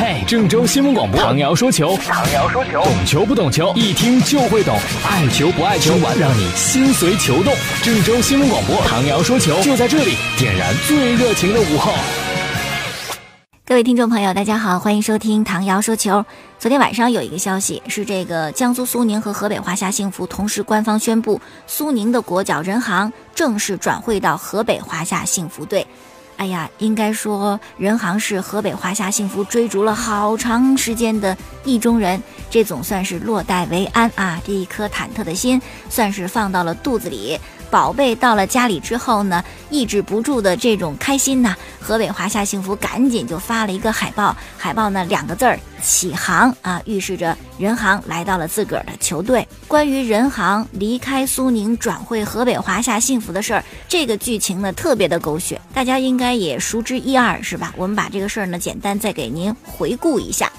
嘿，郑州新闻广播，唐瑶说球，唐瑶说球，懂球不懂球，一听就会懂，爱球不爱球，让你心随球动。郑州新闻广播，唐瑶说球，就在这里，点燃最热情的午后。各位听众朋友，大家好，欢迎收听唐瑶说球。昨天晚上有一个消息，是这个江苏苏宁和河北华夏幸福同时官方宣布，苏宁的国脚任航正式转会到河北华夏幸福队。哎呀，应该说任航是河北华夏幸福追逐了好长时间的意中人，这总算是落袋为安啊！这一颗忐忑的心算是放到了肚子里。宝贝到了家里之后呢，抑制不住的这种开心呐，河北华夏幸福赶紧就发了一个海报，海报呢两个字儿启航啊，预示着任航来到了自个儿的球队。关于任航离开苏宁转会河北华夏幸福的事儿，这个剧情呢特别的狗血，大家应该也熟知一二是吧？我们把这个事儿呢简单再给您回顾一下。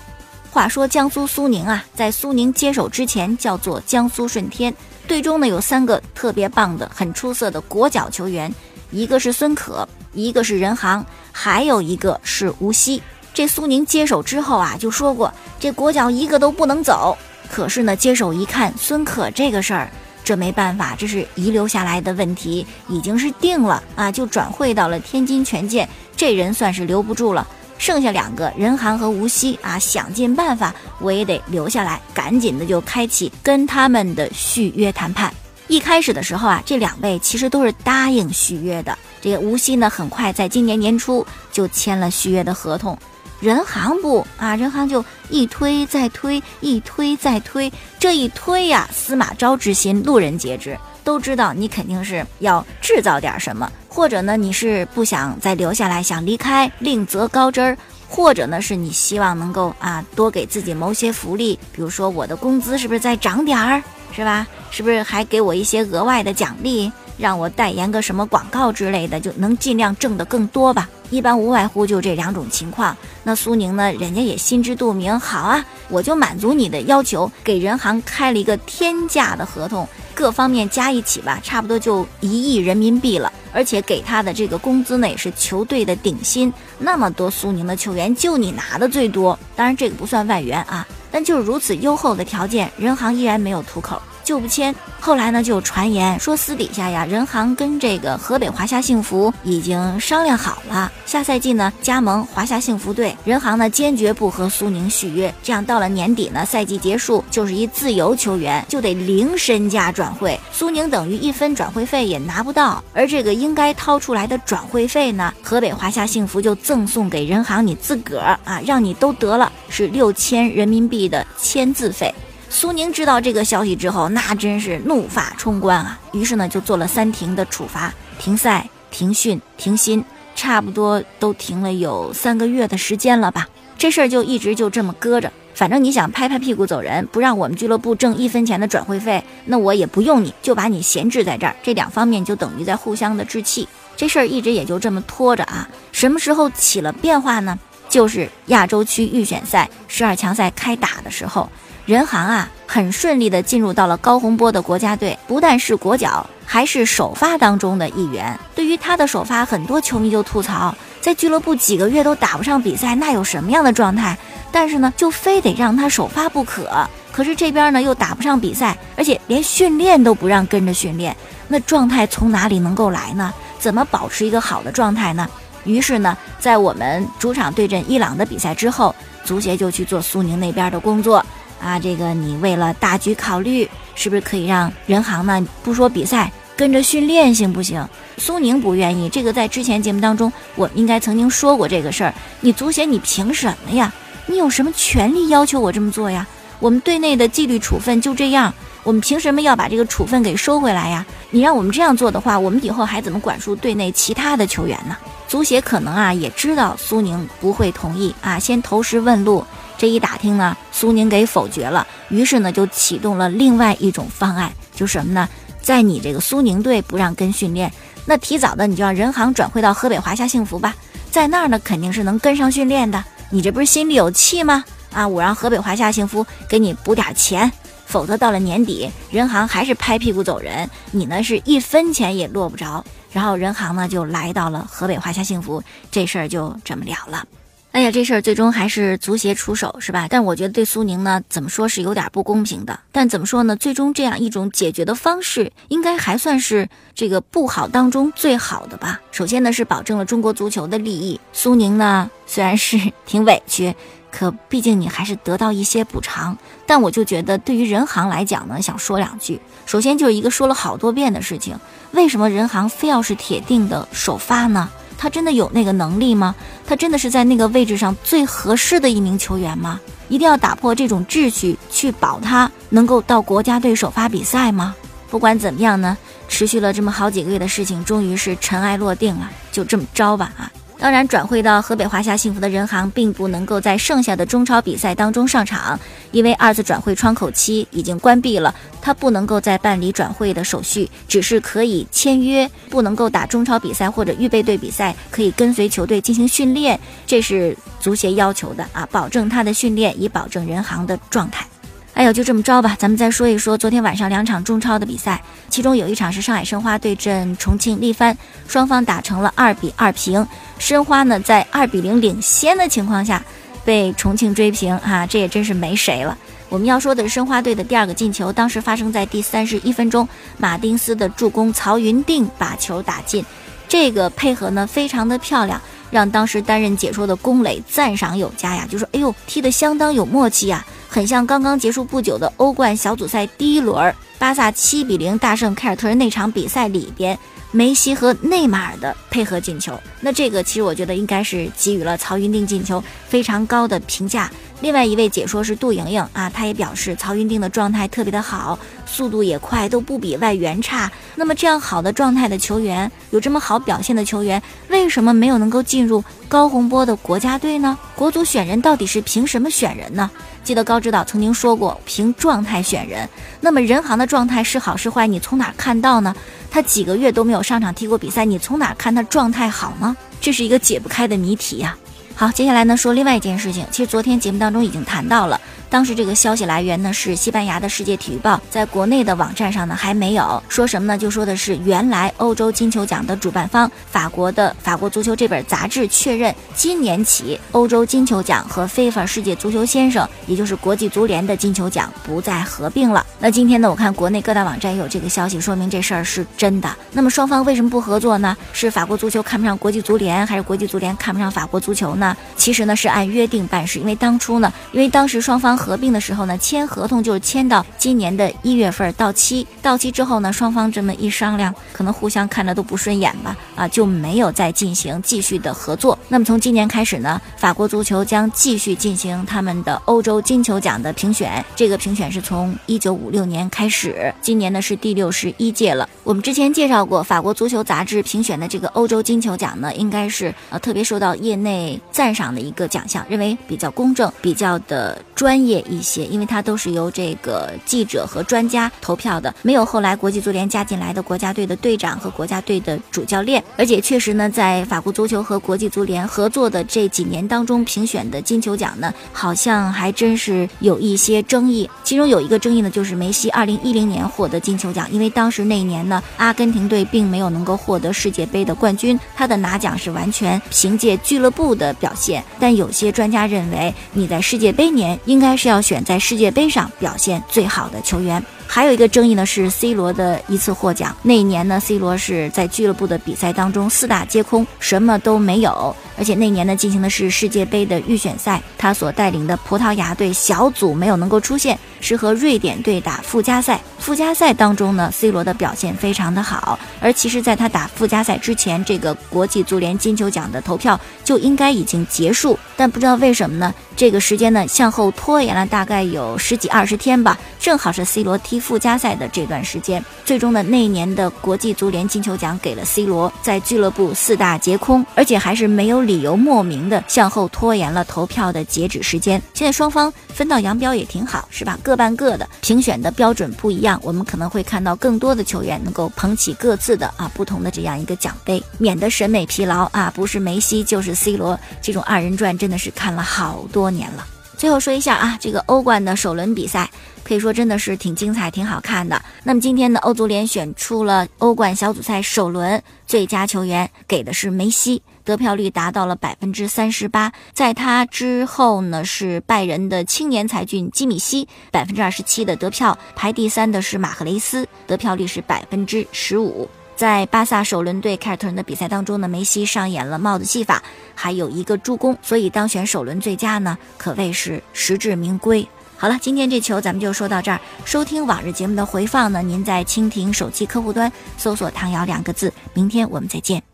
话说江苏苏宁啊，在苏宁接手之前叫做江苏舜天。队中呢有三个特别棒的、很出色的国脚球员，一个是孙可，一个是任航，还有一个是吴曦。这苏宁接手之后啊，就说过这国脚一个都不能走。可是呢，接手一看，孙可这个事儿，这没办法，这是遗留下来的问题，已经是定了啊，就转会到了天津权健，这人算是留不住了。剩下两个任航和无锡啊，想尽办法我也得留下来，赶紧的就开启跟他们的续约谈判。一开始的时候啊，这两位其实都是答应续约的。这个无锡呢，很快在今年年初就签了续约的合同。任航不啊，任航就一推再推，一推再推，这一推呀，司马昭之心，路人皆知。都知道你肯定是要制造点什么，或者呢你是不想再留下来，想离开另择高枝儿，或者呢是你希望能够啊多给自己谋些福利，比如说我的工资是不是再涨点儿，是吧？是不是还给我一些额外的奖励，让我代言个什么广告之类的，就能尽量挣得更多吧？一般无外乎就这两种情况。那苏宁呢，人家也心知肚明，好啊，我就满足你的要求，给人行开了一个天价的合同。各方面加一起吧，差不多就一亿人民币了，而且给他的这个工资呢也是球队的顶薪。那么多苏宁的球员，就你拿的最多，当然这个不算外援啊，但就是如此优厚的条件，人行依然没有吐口。就不签，后来呢就传言说私底下呀，任航跟这个河北华夏幸福已经商量好了，下赛季呢加盟华夏幸福队。任航呢坚决不和苏宁续约，这样到了年底呢，赛季结束就是一自由球员，就得零身价转会，苏宁等于一分转会费也拿不到。而这个应该掏出来的转会费呢，河北华夏幸福就赠送给任航你自个儿啊，让你都得了，是六千人民币的签字费。苏宁知道这个消息之后，那真是怒发冲冠啊！于是呢，就做了三停的处罚：停赛、停训、停薪，差不多都停了有三个月的时间了吧？这事儿就一直就这么搁着。反正你想拍拍屁股走人，不让我们俱乐部挣一分钱的转会费，那我也不用你，就把你闲置在这儿。这两方面就等于在互相的置气。这事儿一直也就这么拖着啊。什么时候起了变化呢？就是亚洲区预选赛十二强赛开打的时候。任航啊，很顺利地进入到了高洪波的国家队，不但是国脚，还是首发当中的一员。对于他的首发，很多球迷就吐槽，在俱乐部几个月都打不上比赛，那有什么样的状态？但是呢，就非得让他首发不可。可是这边呢又打不上比赛，而且连训练都不让跟着训练，那状态从哪里能够来呢？怎么保持一个好的状态呢？于是呢，在我们主场对阵伊朗的比赛之后，足协就去做苏宁那边的工作。啊，这个你为了大局考虑，是不是可以让任航呢？不说比赛，跟着训练行不行？苏宁不愿意。这个在之前节目当中，我应该曾经说过这个事儿。你足协，你凭什么呀？你有什么权利要求我这么做呀？我们队内的纪律处分就这样，我们凭什么要把这个处分给收回来呀？你让我们这样做的话，我们以后还怎么管束队内其他的球员呢？足协可能啊也知道苏宁不会同意啊，先投石问路。这一打听呢，苏宁给否决了，于是呢就启动了另外一种方案，就什么呢？在你这个苏宁队不让跟训练，那提早的你就让人行转会到河北华夏幸福吧，在那儿呢肯定是能跟上训练的。你这不是心里有气吗？啊，我让河北华夏幸福给你补点钱，否则到了年底，人行还是拍屁股走人，你呢是一分钱也落不着。然后人行呢就来到了河北华夏幸福，这事儿就这么了了。哎呀，这事儿最终还是足协出手，是吧？但我觉得对苏宁呢，怎么说是有点不公平的。但怎么说呢？最终这样一种解决的方式，应该还算是这个不好当中最好的吧。首先呢，是保证了中国足球的利益。苏宁呢，虽然是 挺委屈，可毕竟你还是得到一些补偿。但我就觉得，对于人行来讲呢，想说两句。首先就是一个说了好多遍的事情，为什么人行非要是铁定的首发呢？他真的有那个能力吗？他真的是在那个位置上最合适的一名球员吗？一定要打破这种秩序去保他能够到国家队首发比赛吗？不管怎么样呢，持续了这么好几个月的事情，终于是尘埃落定了，就这么着吧啊！当然，转会到河北华夏幸福的人行并不能够在剩下的中超比赛当中上场，因为二次转会窗口期已经关闭了，他不能够再办理转会的手续，只是可以签约，不能够打中超比赛或者预备队比赛，可以跟随球队进行训练，这是足协要求的啊，保证他的训练，以保证人行的状态。哎呦，就这么着吧。咱们再说一说昨天晚上两场中超的比赛，其中有一场是上海申花对阵重庆力帆，双方打成了二比二平。申花呢在二比零领先的情况下，被重庆追平啊，这也真是没谁了。我们要说的是申花队的第二个进球，当时发生在第三十一分钟，马丁斯的助攻，曹云定把球打进，这个配合呢非常的漂亮，让当时担任解说的龚磊赞赏有加呀，就说：“哎呦，踢得相当有默契呀。”很像刚刚结束不久的欧冠小组赛第一轮，巴萨七比零大胜凯尔特人那场比赛里边，梅西和内马尔的配合进球。那这个其实我觉得应该是给予了曹云定进球非常高的评价。另外一位解说是杜莹莹啊，她也表示曹云定的状态特别的好，速度也快，都不比外援差。那么这样好的状态的球员，有这么好表现的球员，为什么没有能够进入高洪波的国家队呢？国足选人到底是凭什么选人呢？记得高指导曾经说过，凭状态选人。那么人行的状态是好是坏，你从哪看到呢？他几个月都没有上场踢过比赛，你从哪看他状态好呢？这是一个解不开的谜题呀。好，接下来呢说另外一件事情，其实昨天节目当中已经谈到了。当时这个消息来源呢是西班牙的《世界体育报》，在国内的网站上呢还没有说什么呢？就说的是原来欧洲金球奖的主办方法国的法国足球这本杂志确认，今年起欧洲金球奖和 FIFA 世界足球先生，也就是国际足联的金球奖不再合并了。那今天呢，我看国内各大网站也有这个消息，说明这事儿是真的。那么双方为什么不合作呢？是法国足球看不上国际足联，还是国际足联看不上法国足球呢？其实呢是按约定办事，因为当初呢，因为当时双方。合并的时候呢，签合同就是签到今年的一月份到期。到期之后呢，双方这么一商量，可能互相看着都不顺眼吧，啊，就没有再进行继续的合作。那么从今年开始呢，法国足球将继续进行他们的欧洲金球奖的评选。这个评选是从一九五六年开始，今年呢是第六十一届了。我们之前介绍过，法国足球杂志评选的这个欧洲金球奖呢，应该是呃特别受到业内赞赏的一个奖项，认为比较公正，比较的专业。一些，因为它都是由这个记者和专家投票的，没有后来国际足联加进来的国家队的队长和国家队的主教练。而且确实呢，在法国足球和国际足联合作的这几年当中，评选的金球奖呢，好像还真是有一些争议。其中有一个争议呢，就是梅西二零一零年获得金球奖，因为当时那一年呢，阿根廷队并没有能够获得世界杯的冠军，他的拿奖是完全凭借俱乐部的表现。但有些专家认为，你在世界杯年应该。是要选在世界杯上表现最好的球员。还有一个争议呢，是 C 罗的一次获奖。那一年呢，C 罗是在俱乐部的比赛当中四大皆空，什么都没有。而且那年呢，进行的是世界杯的预选赛，他所带领的葡萄牙队小组没有能够出现，是和瑞典队打附加赛。附加赛当中呢，C 罗的表现非常的好。而其实，在他打附加赛之前，这个国际足联金球奖的投票就应该已经结束，但不知道为什么呢？这个时间呢向后拖延了大概有十几二十天吧，正好是 C 罗踢附加赛的这段时间。最终呢，那一年的国际足联金球奖给了 C 罗，在俱乐部四大皆空，而且还是没有理由莫名的向后拖延了投票的截止时间。现在双方分道扬镳也挺好，是吧？各办各的，评选的标准不一样，我们可能会看到更多的球员能够捧起各自的啊不同的这样一个奖杯，免得审美疲劳啊。不是梅西就是 C 罗，这种二人转真的是看了好多。年了，最后说一下啊，这个欧冠的首轮比赛可以说真的是挺精彩、挺好看的。那么今天呢，欧足联选出了欧冠小组赛首轮最佳球员，给的是梅西。得票率达到了百分之三十八。在他之后呢，是拜仁的青年才俊基米希，百分之二十七的得票。排第三的是马赫雷斯，得票率是百分之十五。在巴萨首轮对凯尔特人的比赛当中呢，梅西上演了帽子戏法，还有一个助攻，所以当选首轮最佳呢，可谓是实至名归。好了，今天这球咱们就说到这儿。收听往日节目的回放呢，您在蜻蜓手机客户端搜索“唐瑶”两个字。明天我们再见。